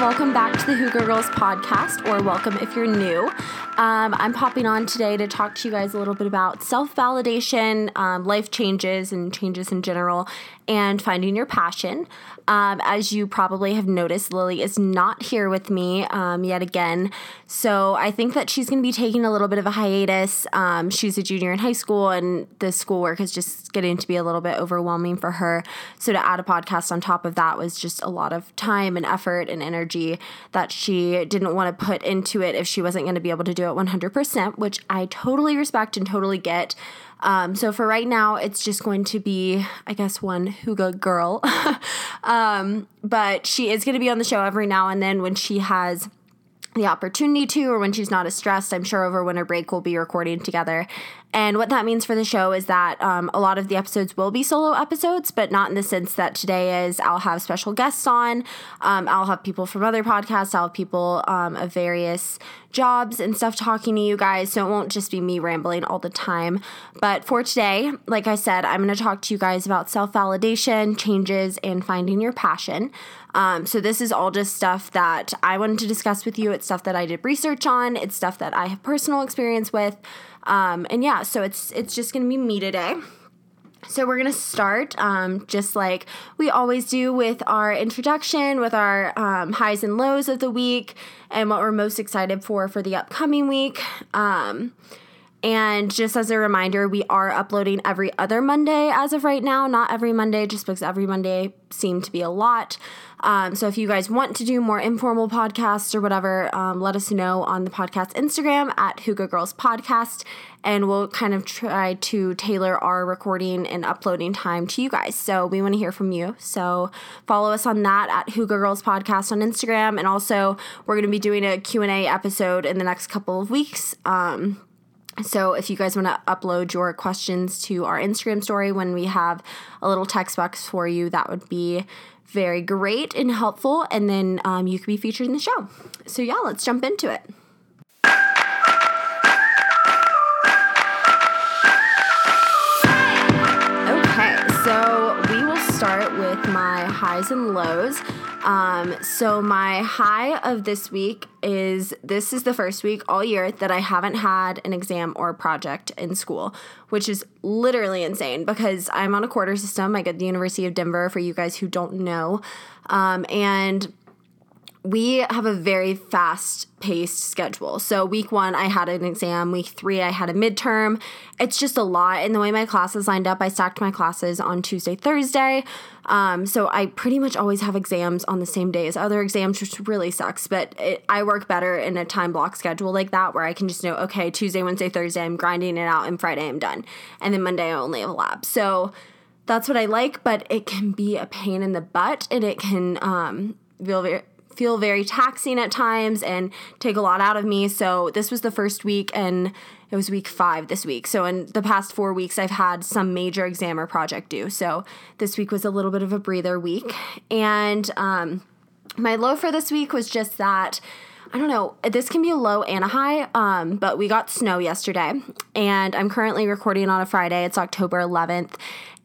welcome back to the Hygge Girls podcast, or welcome if you're new. Um, I'm popping on today to talk to you guys a little bit about self validation, um, life changes, and changes in general, and finding your passion. Um, as you probably have noticed, Lily is not here with me um, yet again. So I think that she's going to be taking a little bit of a hiatus. Um, she's a junior in high school, and the schoolwork is just getting to be a little bit overwhelming for her. So to add a podcast on top of that was just a lot of time and effort and energy that she didn't want to put into it if she wasn't going to be able to do it 100%, which I totally respect and totally get. Um, so for right now, it's just going to be, I guess, one Hygge girl. um, but she is going to be on the show every now and then when she has the opportunity to or when she's not as stressed. I'm sure over winter break we'll be recording together. And what that means for the show is that um, a lot of the episodes will be solo episodes, but not in the sense that today is I'll have special guests on. Um, I'll have people from other podcasts. I'll have people um, of various jobs and stuff talking to you guys. So it won't just be me rambling all the time. But for today, like I said, I'm going to talk to you guys about self validation, changes, and finding your passion. Um, so this is all just stuff that I wanted to discuss with you. It's stuff that I did research on. It's stuff that I have personal experience with. Um, and yeah, so it's it's just gonna be me today. So we're gonna start um, just like we always do with our introduction, with our um, highs and lows of the week, and what we're most excited for for the upcoming week. Um, and just as a reminder, we are uploading every other Monday as of right now, not every Monday, just because every Monday seemed to be a lot. Um, so if you guys want to do more informal podcasts or whatever, um, let us know on the podcast Instagram at Hygge Girls Podcast, and we'll kind of try to tailor our recording and uploading time to you guys. So we want to hear from you. So follow us on that at Hygge Girls Podcast on Instagram, and also we're going to be doing a Q and A episode in the next couple of weeks. Um, so, if you guys want to upload your questions to our Instagram story when we have a little text box for you, that would be very great and helpful. And then um, you could be featured in the show. So, yeah, let's jump into it. Highs and lows. Um, so my high of this week is this is the first week all year that I haven't had an exam or project in school, which is literally insane because I'm on a quarter system. I get the University of Denver for you guys who don't know. Um, and we have a very fast paced schedule. So, week one, I had an exam. Week three, I had a midterm. It's just a lot. And the way my classes lined up, I stacked my classes on Tuesday, Thursday. Um, so, I pretty much always have exams on the same day as other exams, which really sucks. But it, I work better in a time block schedule like that where I can just know, okay, Tuesday, Wednesday, Thursday, I'm grinding it out, and Friday, I'm done. And then Monday, I only have a lab. So, that's what I like, but it can be a pain in the butt and it can um, feel very feel very taxing at times and take a lot out of me. So this was the first week and it was week five this week. So in the past four weeks, I've had some major exam or project due. So this week was a little bit of a breather week. And um, my low for this week was just that. I don't know. This can be a low and a high, um, but we got snow yesterday, and I'm currently recording on a Friday. It's October 11th,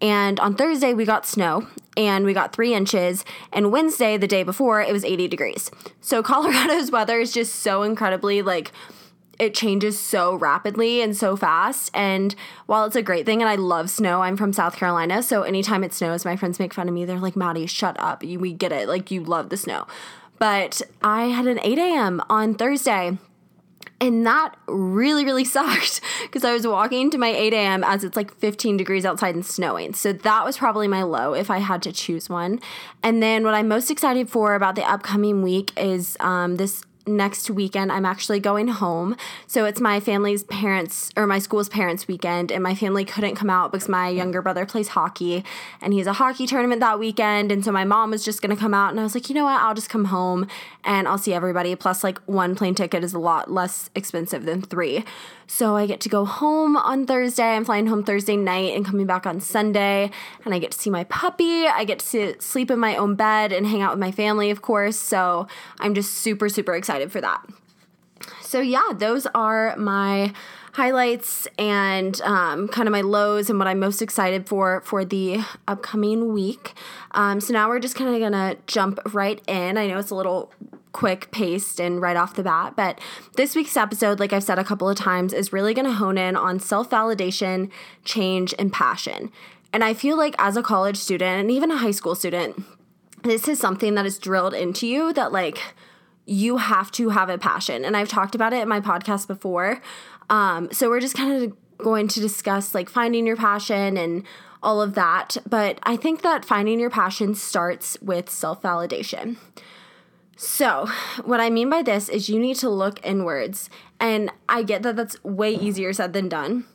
and on Thursday, we got snow and we got three inches. And Wednesday, the day before, it was 80 degrees. So Colorado's weather is just so incredibly like, it changes so rapidly and so fast. And while it's a great thing, and I love snow, I'm from South Carolina. So anytime it snows, my friends make fun of me. They're like, Maddie, shut up. We get it. Like, you love the snow. But I had an 8 a.m. on Thursday and that really, really sucked because I was walking to my 8 a.m. as it's like 15 degrees outside and snowing. So that was probably my low if I had to choose one. And then what I'm most excited for about the upcoming week is um, this next weekend I'm actually going home. So it's my family's parents or my school's parents weekend and my family couldn't come out because my younger brother plays hockey and he's a hockey tournament that weekend and so my mom was just going to come out and I was like, "You know what? I'll just come home and I'll see everybody plus like one plane ticket is a lot less expensive than 3." So I get to go home on Thursday. I'm flying home Thursday night and coming back on Sunday. And I get to see my puppy. I get to sleep in my own bed and hang out with my family, of course. So I'm just super, super excited for that. So, yeah, those are my highlights and um, kind of my lows and what I'm most excited for for the upcoming week. Um, so now we're just kind of gonna jump right in. I know it's a little quick paced and right off the bat. But this week's episode, like I've said a couple of times, is really going to hone in on self validation, change, and passion. And I feel like as a college student and even a high school student, this is something that is drilled into you that, like, you have to have a passion. And I've talked about it in my podcast before. Um, so we're just kind of going to discuss like finding your passion and all of that. But I think that finding your passion starts with self validation. So, what I mean by this is you need to look inwards. And I get that that's way easier said than done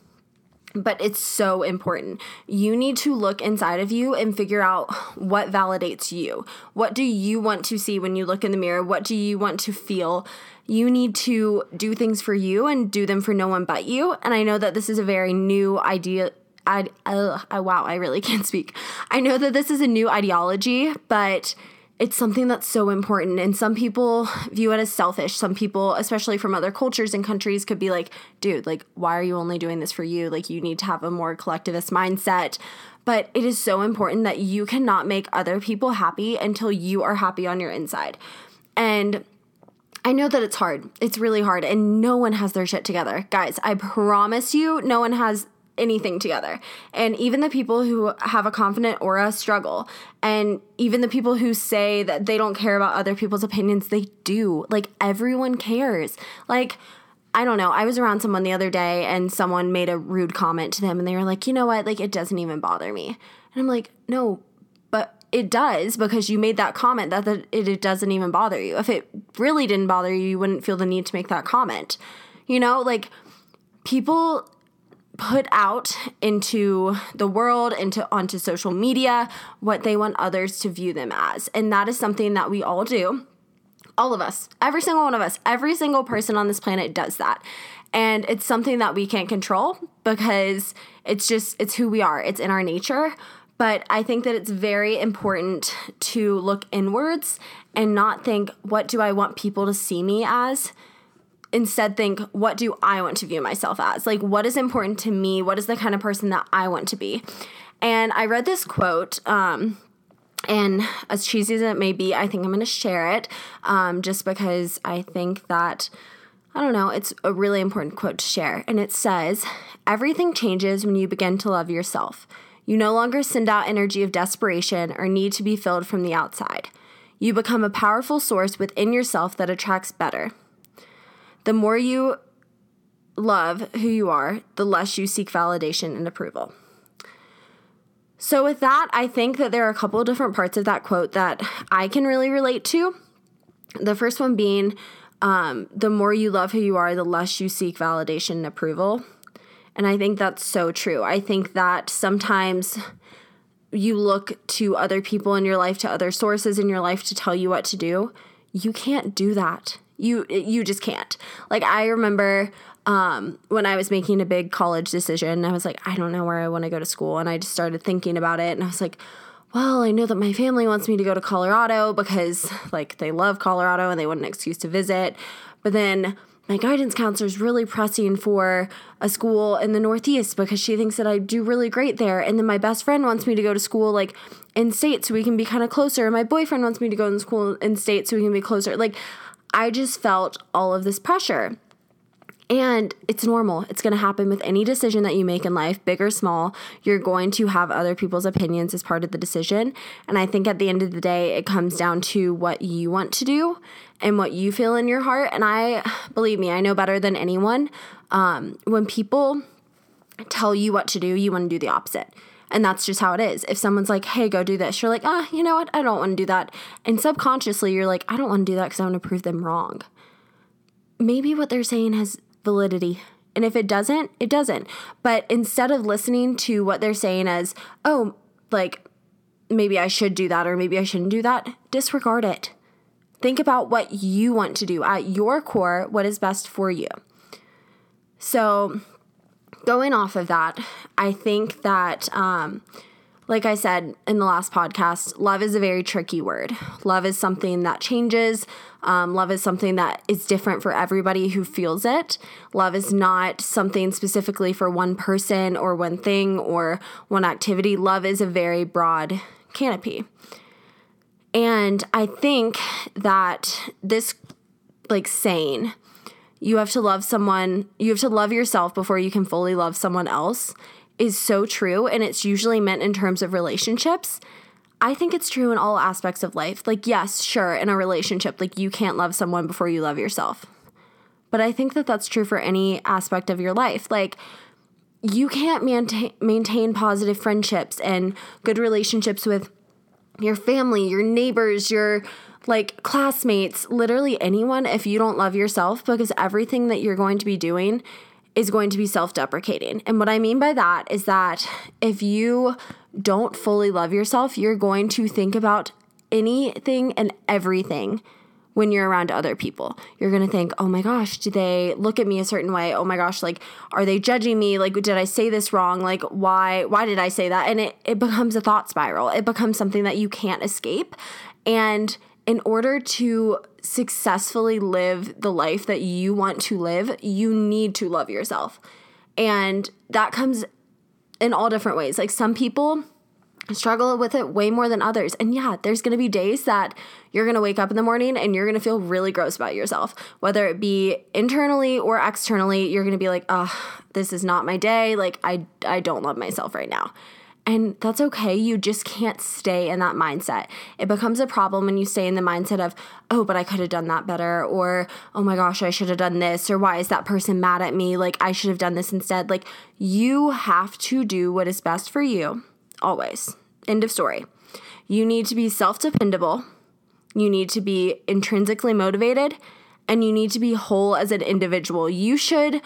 but it's so important. You need to look inside of you and figure out what validates you. What do you want to see when you look in the mirror? What do you want to feel? You need to do things for you and do them for no one but you. And I know that this is a very new idea. I, uh, wow, I really can't speak. I know that this is a new ideology, but it's something that's so important. And some people view it as selfish. Some people, especially from other cultures and countries, could be like, dude, like, why are you only doing this for you? Like, you need to have a more collectivist mindset. But it is so important that you cannot make other people happy until you are happy on your inside. And I know that it's hard. It's really hard, and no one has their shit together. Guys, I promise you, no one has anything together. And even the people who have a confident aura struggle. And even the people who say that they don't care about other people's opinions, they do. Like everyone cares. Like, I don't know. I was around someone the other day and someone made a rude comment to them and they were like, you know what? Like, it doesn't even bother me. And I'm like, no, but it does because you made that comment that the, it, it doesn't even bother you. If it really didn't bother you, you wouldn't feel the need to make that comment. You know, like people put out into the world into onto social media what they want others to view them as. And that is something that we all do. All of us. Every single one of us. Every single person on this planet does that. And it's something that we can't control because it's just it's who we are. It's in our nature. But i think that it's very important to look inwards and not think what do i want people to see me as instead think, what do I want to view myself as? Like, what is important to me? What is the kind of person that I want to be? And I read this quote, um, and as cheesy as it may be, I think I'm going to share it um, just because I think that, I don't know, it's a really important quote to share. And it says, Everything changes when you begin to love yourself. You no longer send out energy of desperation or need to be filled from the outside. You become a powerful source within yourself that attracts better. The more you love who you are, the less you seek validation and approval. So, with that, I think that there are a couple of different parts of that quote that I can really relate to. The first one being, um, the more you love who you are, the less you seek validation and approval. And I think that's so true. I think that sometimes you look to other people in your life, to other sources in your life to tell you what to do. You can't do that you you just can't. Like I remember um, when I was making a big college decision, I was like, I don't know where I want to go to school, and I just started thinking about it, and I was like, well, I know that my family wants me to go to Colorado because like they love Colorado and they want an excuse to visit, but then my guidance counselor is really pressing for a school in the Northeast because she thinks that I do really great there. And then my best friend wants me to go to school like in state so we can be kind of closer. And my boyfriend wants me to go to school in state so we can be closer. Like I just felt all of this pressure. And it's normal. It's going to happen with any decision that you make in life, big or small. You're going to have other people's opinions as part of the decision. And I think at the end of the day, it comes down to what you want to do and what you feel in your heart. And I, believe me, I know better than anyone. Um, when people tell you what to do, you want to do the opposite. And that's just how it is. If someone's like, hey, go do this, you're like, ah, you know what? I don't want to do that. And subconsciously, you're like, I don't want to do that because I want to prove them wrong. Maybe what they're saying has validity. And if it doesn't, it doesn't. But instead of listening to what they're saying as, oh, like, maybe I should do that or maybe I shouldn't do that, disregard it. Think about what you want to do at your core, what is best for you. So, going off of that, I think that, um, like I said in the last podcast, love is a very tricky word. Love is something that changes. Um, love is something that is different for everybody who feels it. Love is not something specifically for one person or one thing or one activity. Love is a very broad canopy. And I think that this, like, saying, you have to love someone, you have to love yourself before you can fully love someone else is so true. And it's usually meant in terms of relationships. I think it's true in all aspects of life. Like, yes, sure, in a relationship, like, you can't love someone before you love yourself. But I think that that's true for any aspect of your life. Like, you can't maintain, maintain positive friendships and good relationships with your family, your neighbors, your like classmates, literally anyone if you don't love yourself because everything that you're going to be doing is going to be self deprecating. And what I mean by that is that if you don't fully love yourself, you're going to think about anything and everything when you're around other people. You're going to think, "Oh my gosh, do they look at me a certain way? Oh my gosh, like are they judging me? Like did I say this wrong? Like why why did I say that?" And it it becomes a thought spiral. It becomes something that you can't escape. And in order to successfully live the life that you want to live, you need to love yourself. And that comes in all different ways. Like some people struggle with it way more than others. And yeah, there's going to be days that you're going to wake up in the morning and you're going to feel really gross about yourself, whether it be internally or externally. You're going to be like, "Oh, this is not my day. Like I I don't love myself right now." And that's okay. You just can't stay in that mindset. It becomes a problem when you stay in the mindset of, oh, but I could have done that better, or oh my gosh, I should have done this, or why is that person mad at me? Like, I should have done this instead. Like, you have to do what is best for you, always. End of story. You need to be self dependable, you need to be intrinsically motivated, and you need to be whole as an individual. You should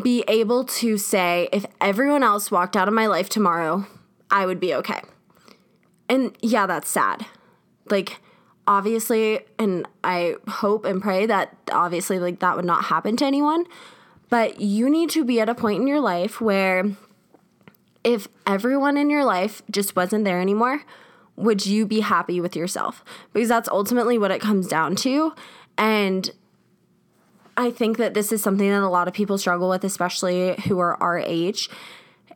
be able to say, if everyone else walked out of my life tomorrow, I would be okay. And yeah, that's sad. Like, obviously, and I hope and pray that obviously, like, that would not happen to anyone. But you need to be at a point in your life where if everyone in your life just wasn't there anymore, would you be happy with yourself? Because that's ultimately what it comes down to. And I think that this is something that a lot of people struggle with, especially who are our age,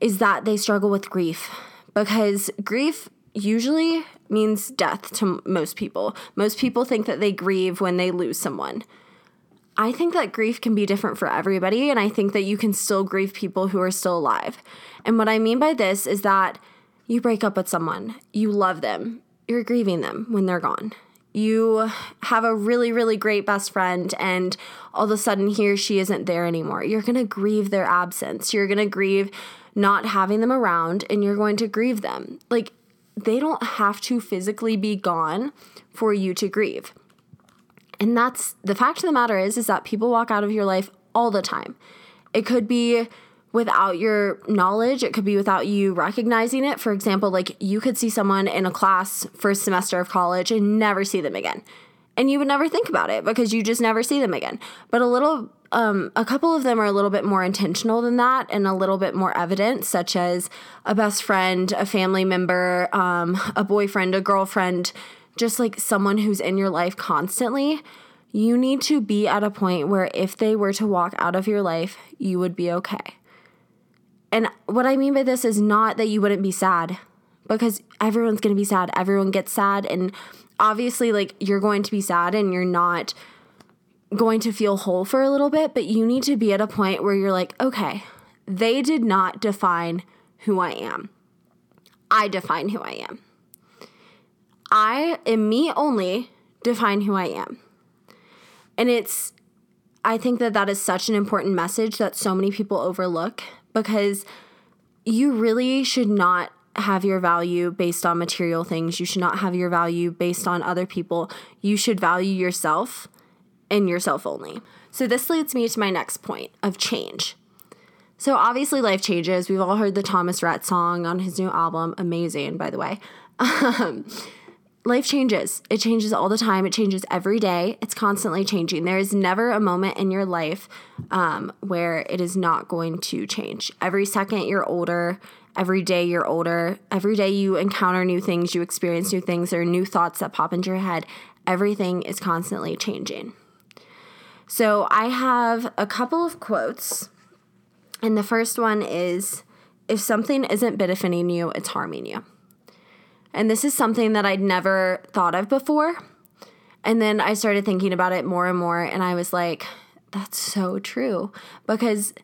is that they struggle with grief because grief usually means death to most people. Most people think that they grieve when they lose someone. I think that grief can be different for everybody, and I think that you can still grieve people who are still alive. And what I mean by this is that you break up with someone, you love them, you're grieving them when they're gone you have a really, really great best friend, and all of a sudden he or she isn't there anymore. You're gonna grieve their absence. You're gonna grieve not having them around, and you're going to grieve them. Like, they don't have to physically be gone for you to grieve. And that's the fact of the matter is is that people walk out of your life all the time. It could be without your knowledge. It could be without you recognizing it. For example, like you could see someone in a class first semester of college and never see them again. And you would never think about it because you just never see them again. But a little um, a couple of them are a little bit more intentional than that and a little bit more evident, such as a best friend, a family member, um, a boyfriend, a girlfriend, just like someone who's in your life constantly. You need to be at a point where if they were to walk out of your life, you would be okay. And what I mean by this is not that you wouldn't be sad because everyone's going to be sad. Everyone gets sad. And obviously, like, you're going to be sad and you're not going to feel whole for a little bit, but you need to be at a point where you're like, okay, they did not define who I am. I define who I am. I and me only define who I am. And it's, I think that that is such an important message that so many people overlook because you really should not have your value based on material things. You should not have your value based on other people. You should value yourself and yourself only. So, this leads me to my next point of change. So, obviously, life changes. We've all heard the Thomas Rhett song on his new album. Amazing, by the way. Um, life changes. It changes all the time. It changes every day. It's constantly changing. There is never a moment in your life um, where it is not going to change. Every second you're older, every day you're older, every day you encounter new things, you experience new things, there are new thoughts that pop into your head. Everything is constantly changing. So I have a couple of quotes. And the first one is if something isn't benefiting you, it's harming you. And this is something that I'd never thought of before. And then I started thinking about it more and more, and I was like, that's so true. Because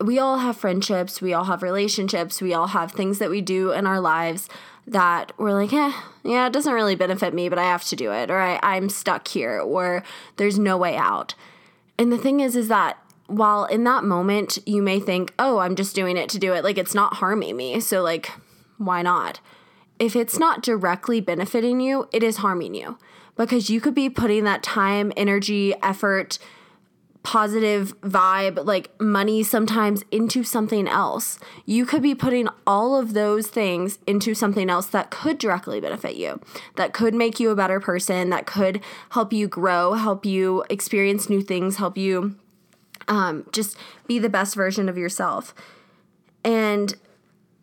we all have friendships, we all have relationships, we all have things that we do in our lives that we're like, eh, yeah, it doesn't really benefit me, but I have to do it, or I, I'm stuck here, or there's no way out. And the thing is, is that while in that moment you may think, oh, I'm just doing it to do it, like it's not harming me, so like, why not? If it's not directly benefiting you, it is harming you because you could be putting that time, energy, effort, positive vibe, like money sometimes into something else. You could be putting all of those things into something else that could directly benefit you, that could make you a better person, that could help you grow, help you experience new things, help you um, just be the best version of yourself. And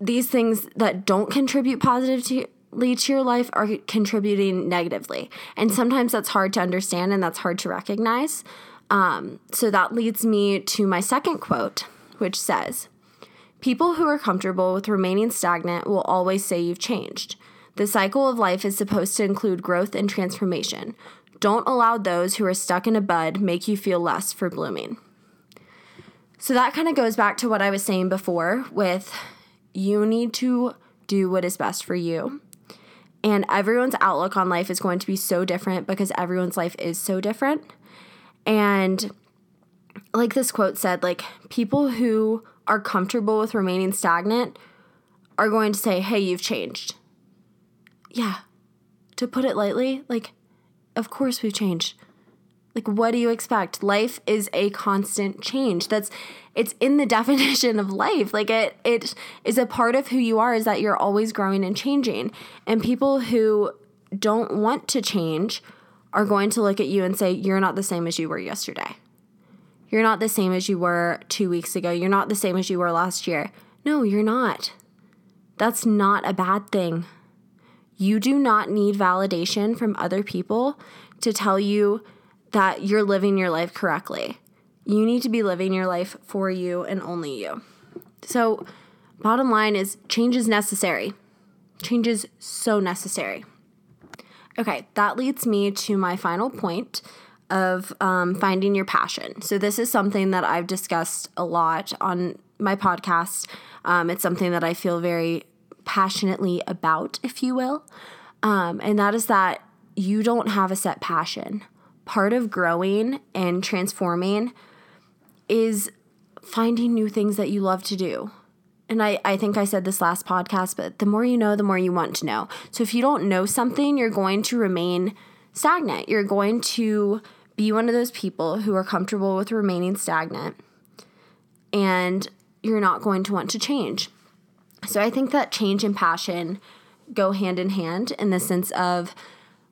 these things that don't contribute positively to your life are contributing negatively. And sometimes that's hard to understand and that's hard to recognize. Um, so that leads me to my second quote, which says People who are comfortable with remaining stagnant will always say you've changed. The cycle of life is supposed to include growth and transformation. Don't allow those who are stuck in a bud make you feel less for blooming. So that kind of goes back to what I was saying before with you need to do what is best for you. And everyone's outlook on life is going to be so different because everyone's life is so different. And like this quote said, like people who are comfortable with remaining stagnant are going to say, "Hey, you've changed." Yeah. To put it lightly, like of course we've changed. Like what do you expect? Life is a constant change. That's it's in the definition of life. Like it it is a part of who you are is that you're always growing and changing. And people who don't want to change are going to look at you and say, You're not the same as you were yesterday. You're not the same as you were two weeks ago. You're not the same as you were last year. No, you're not. That's not a bad thing. You do not need validation from other people to tell you that you're living your life correctly. You need to be living your life for you and only you. So, bottom line is change is necessary. Change is so necessary. Okay, that leads me to my final point of um, finding your passion. So, this is something that I've discussed a lot on my podcast. Um, it's something that I feel very passionately about, if you will. Um, and that is that you don't have a set passion. Part of growing and transforming is finding new things that you love to do and I, I think I said this last podcast, but the more you know, the more you want to know. So if you don't know something, you're going to remain stagnant. You're going to be one of those people who are comfortable with remaining stagnant and you're not going to want to change. So I think that change and passion go hand in hand in the sense of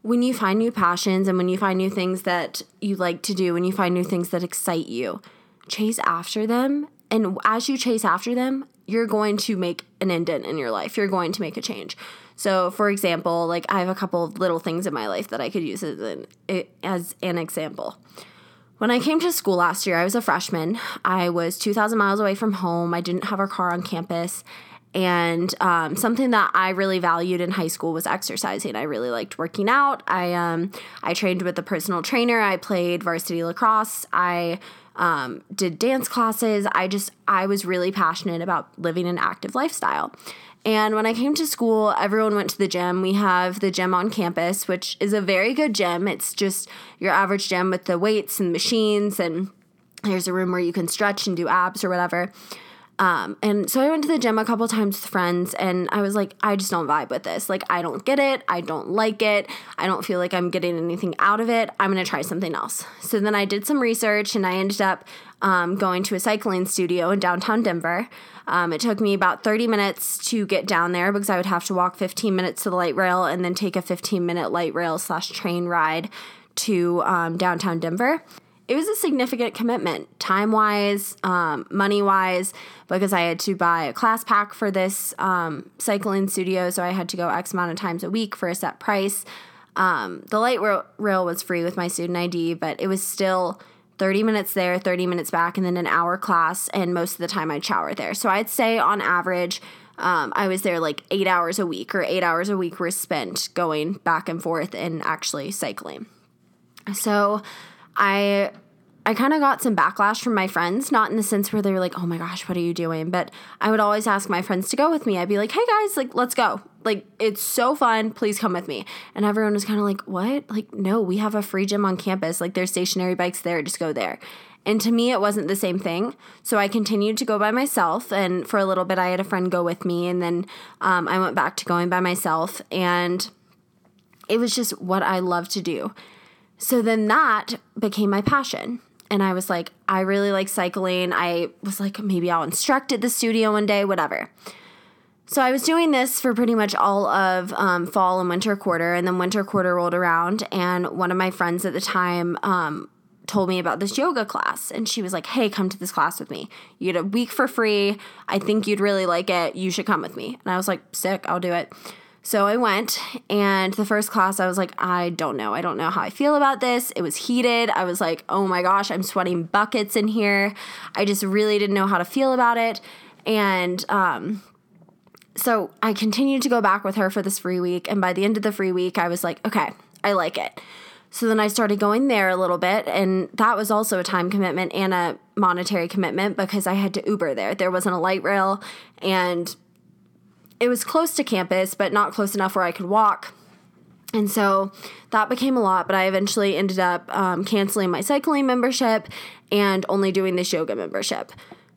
when you find new passions and when you find new things that you like to do, when you find new things that excite you, chase after them. And as you chase after them, you're going to make an indent in your life. You're going to make a change. So, for example, like I have a couple of little things in my life that I could use as an, as an example. When I came to school last year, I was a freshman. I was 2,000 miles away from home. I didn't have a car on campus. And um, something that I really valued in high school was exercising. I really liked working out. I um, I trained with a personal trainer. I played varsity lacrosse. I um, did dance classes. I just, I was really passionate about living an active lifestyle. And when I came to school, everyone went to the gym. We have the gym on campus, which is a very good gym. It's just your average gym with the weights and machines, and there's a room where you can stretch and do abs or whatever. Um, and so I went to the gym a couple times with friends, and I was like, I just don't vibe with this. Like, I don't get it. I don't like it. I don't feel like I'm getting anything out of it. I'm gonna try something else. So then I did some research, and I ended up um, going to a cycling studio in downtown Denver. Um, it took me about 30 minutes to get down there because I would have to walk 15 minutes to the light rail and then take a 15 minute light rail slash train ride to um, downtown Denver it was a significant commitment, time wise, um, money wise, because I had to buy a class pack for this um, cycling studio. So I had to go X amount of times a week for a set price. Um, the light rail was free with my student ID, but it was still 30 minutes there, 30 minutes back, and then an hour class. And most of the time I'd shower there. So I'd say on average, um, I was there like eight hours a week, or eight hours a week were spent going back and forth and actually cycling. So I I kind of got some backlash from my friends, not in the sense where they were like, "Oh my gosh, what are you doing?" But I would always ask my friends to go with me. I'd be like, "Hey guys, like let's go. Like it's so fun. Please come with me." And everyone was kind of like, "What? Like no, we have a free gym on campus. Like there's stationary bikes there. Just go there." And to me, it wasn't the same thing. So I continued to go by myself. And for a little bit, I had a friend go with me. And then um, I went back to going by myself. And it was just what I love to do. So then that became my passion. And I was like, I really like cycling. I was like, maybe I'll instruct at the studio one day, whatever. So I was doing this for pretty much all of um, fall and winter quarter, and then winter quarter rolled around, and one of my friends at the time um, told me about this yoga class, and she was like, "Hey, come to this class with me. You get a week for free. I think you'd really like it. You should come with me." And I was like, "Sick, I'll do it." So I went, and the first class, I was like, I don't know. I don't know how I feel about this. It was heated. I was like, oh my gosh, I'm sweating buckets in here. I just really didn't know how to feel about it. And um, so I continued to go back with her for this free week. And by the end of the free week, I was like, okay, I like it. So then I started going there a little bit, and that was also a time commitment and a monetary commitment because I had to Uber there. There wasn't a light rail, and it was close to campus, but not close enough where I could walk. And so that became a lot, but I eventually ended up um, canceling my cycling membership and only doing this yoga membership.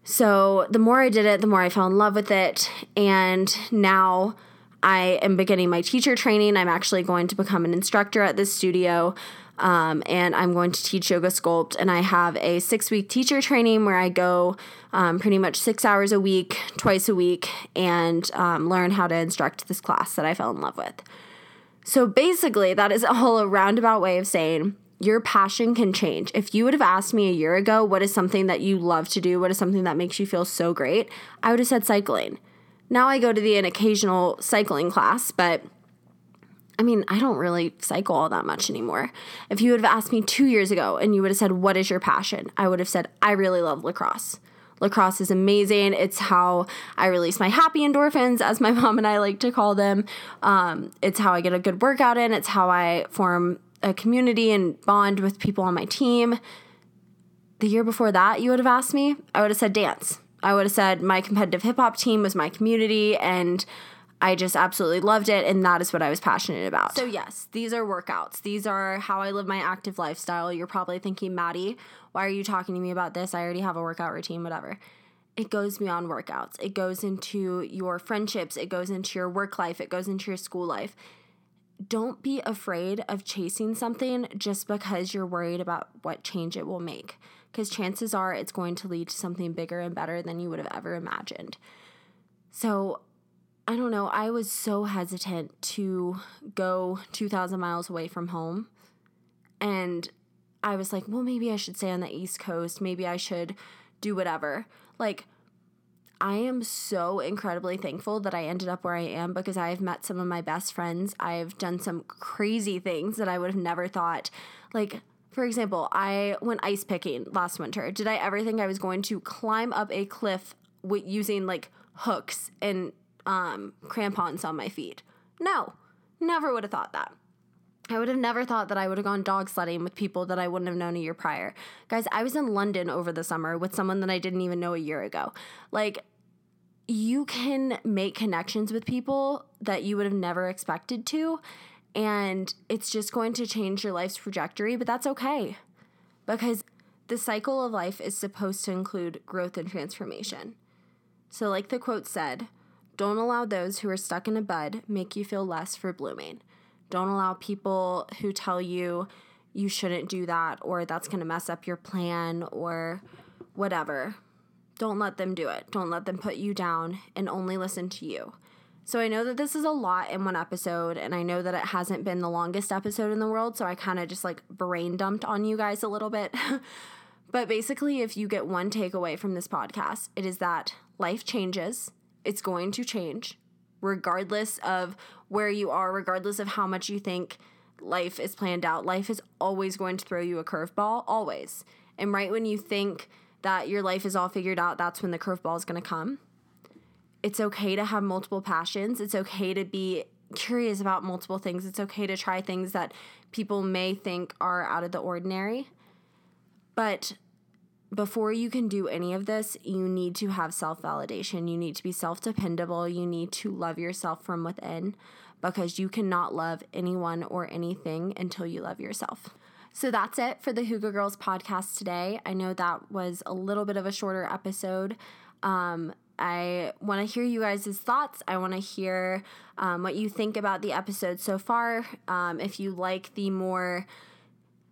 So the more I did it, the more I fell in love with it. And now I am beginning my teacher training. I'm actually going to become an instructor at this studio. Um, and I'm going to teach yoga sculpt. And I have a six week teacher training where I go um, pretty much six hours a week, twice a week, and um, learn how to instruct this class that I fell in love with. So basically, that is all a roundabout way of saying your passion can change. If you would have asked me a year ago, what is something that you love to do? What is something that makes you feel so great? I would have said cycling. Now I go to the an occasional cycling class, but I mean, I don't really cycle all that much anymore. If you would have asked me two years ago and you would have said, What is your passion? I would have said, I really love lacrosse. Lacrosse is amazing. It's how I release my happy endorphins, as my mom and I like to call them. Um, it's how I get a good workout in. It's how I form a community and bond with people on my team. The year before that, you would have asked me, I would have said dance. I would have said my competitive hip hop team was my community and I just absolutely loved it, and that is what I was passionate about. So, yes, these are workouts. These are how I live my active lifestyle. You're probably thinking, Maddie, why are you talking to me about this? I already have a workout routine, whatever. It goes beyond workouts, it goes into your friendships, it goes into your work life, it goes into your school life. Don't be afraid of chasing something just because you're worried about what change it will make, because chances are it's going to lead to something bigger and better than you would have ever imagined. So, I don't know, I was so hesitant to go 2,000 miles away from home. And I was like, well, maybe I should stay on the East Coast. Maybe I should do whatever. Like, I am so incredibly thankful that I ended up where I am because I've met some of my best friends. I've done some crazy things that I would have never thought. Like, for example, I went ice picking last winter. Did I ever think I was going to climb up a cliff with using like hooks and um, crampons on my feet. No, never would have thought that. I would have never thought that I would have gone dog sledding with people that I wouldn't have known a year prior. Guys, I was in London over the summer with someone that I didn't even know a year ago. Like, you can make connections with people that you would have never expected to, and it's just going to change your life's trajectory, but that's okay because the cycle of life is supposed to include growth and transformation. So, like the quote said, don't allow those who are stuck in a bud make you feel less for blooming. Don't allow people who tell you you shouldn't do that or that's going to mess up your plan or whatever. Don't let them do it. Don't let them put you down and only listen to you. So I know that this is a lot in one episode, and I know that it hasn't been the longest episode in the world, so I kind of just like brain dumped on you guys a little bit. but basically, if you get one takeaway from this podcast, it is that life changes, it's going to change regardless of where you are, regardless of how much you think life is planned out. Life is always going to throw you a curveball, always. And right when you think that your life is all figured out, that's when the curveball is going to come. it's okay to have multiple passions. It's okay to be curious about multiple things. It's okay to try things that people may think are out of the ordinary. But before you can do any of this, you need to have self validation. You need to be self dependable. You need to love yourself from within because you cannot love anyone or anything until you love yourself. So that's it for the Hygge Girls podcast today. I know that was a little bit of a shorter episode. Um, I want to hear you guys' thoughts. I want to hear um, what you think about the episode so far. Um, if you like the more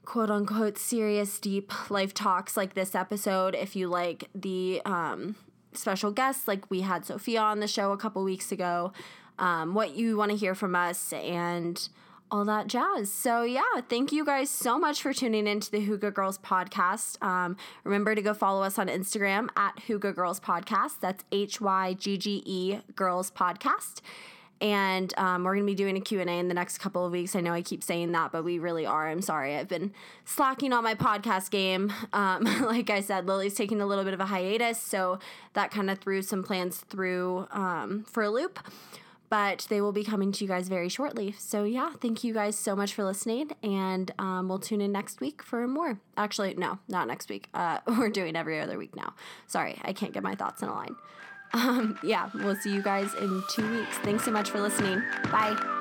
quote unquote serious, deep life talks like this episode, if you like the um, special guests, like we had Sophia on the show a couple weeks ago, um, what you want to hear from us, and all that jazz. So, yeah, thank you guys so much for tuning into the Hygge Girls podcast. Um, remember to go follow us on Instagram at Hygge Girls Podcast. That's H Y G G E Girls Podcast. And um, we're going to be doing a Q&A in the next couple of weeks. I know I keep saying that, but we really are. I'm sorry. I've been slacking on my podcast game. Um, like I said, Lily's taking a little bit of a hiatus, so that kind of threw some plans through um, for a loop but they will be coming to you guys very shortly. So, yeah, thank you guys so much for listening, and um, we'll tune in next week for more. Actually, no, not next week. Uh, we're doing every other week now. Sorry, I can't get my thoughts in a line. Um, yeah, we'll see you guys in two weeks. Thanks so much for listening. Bye.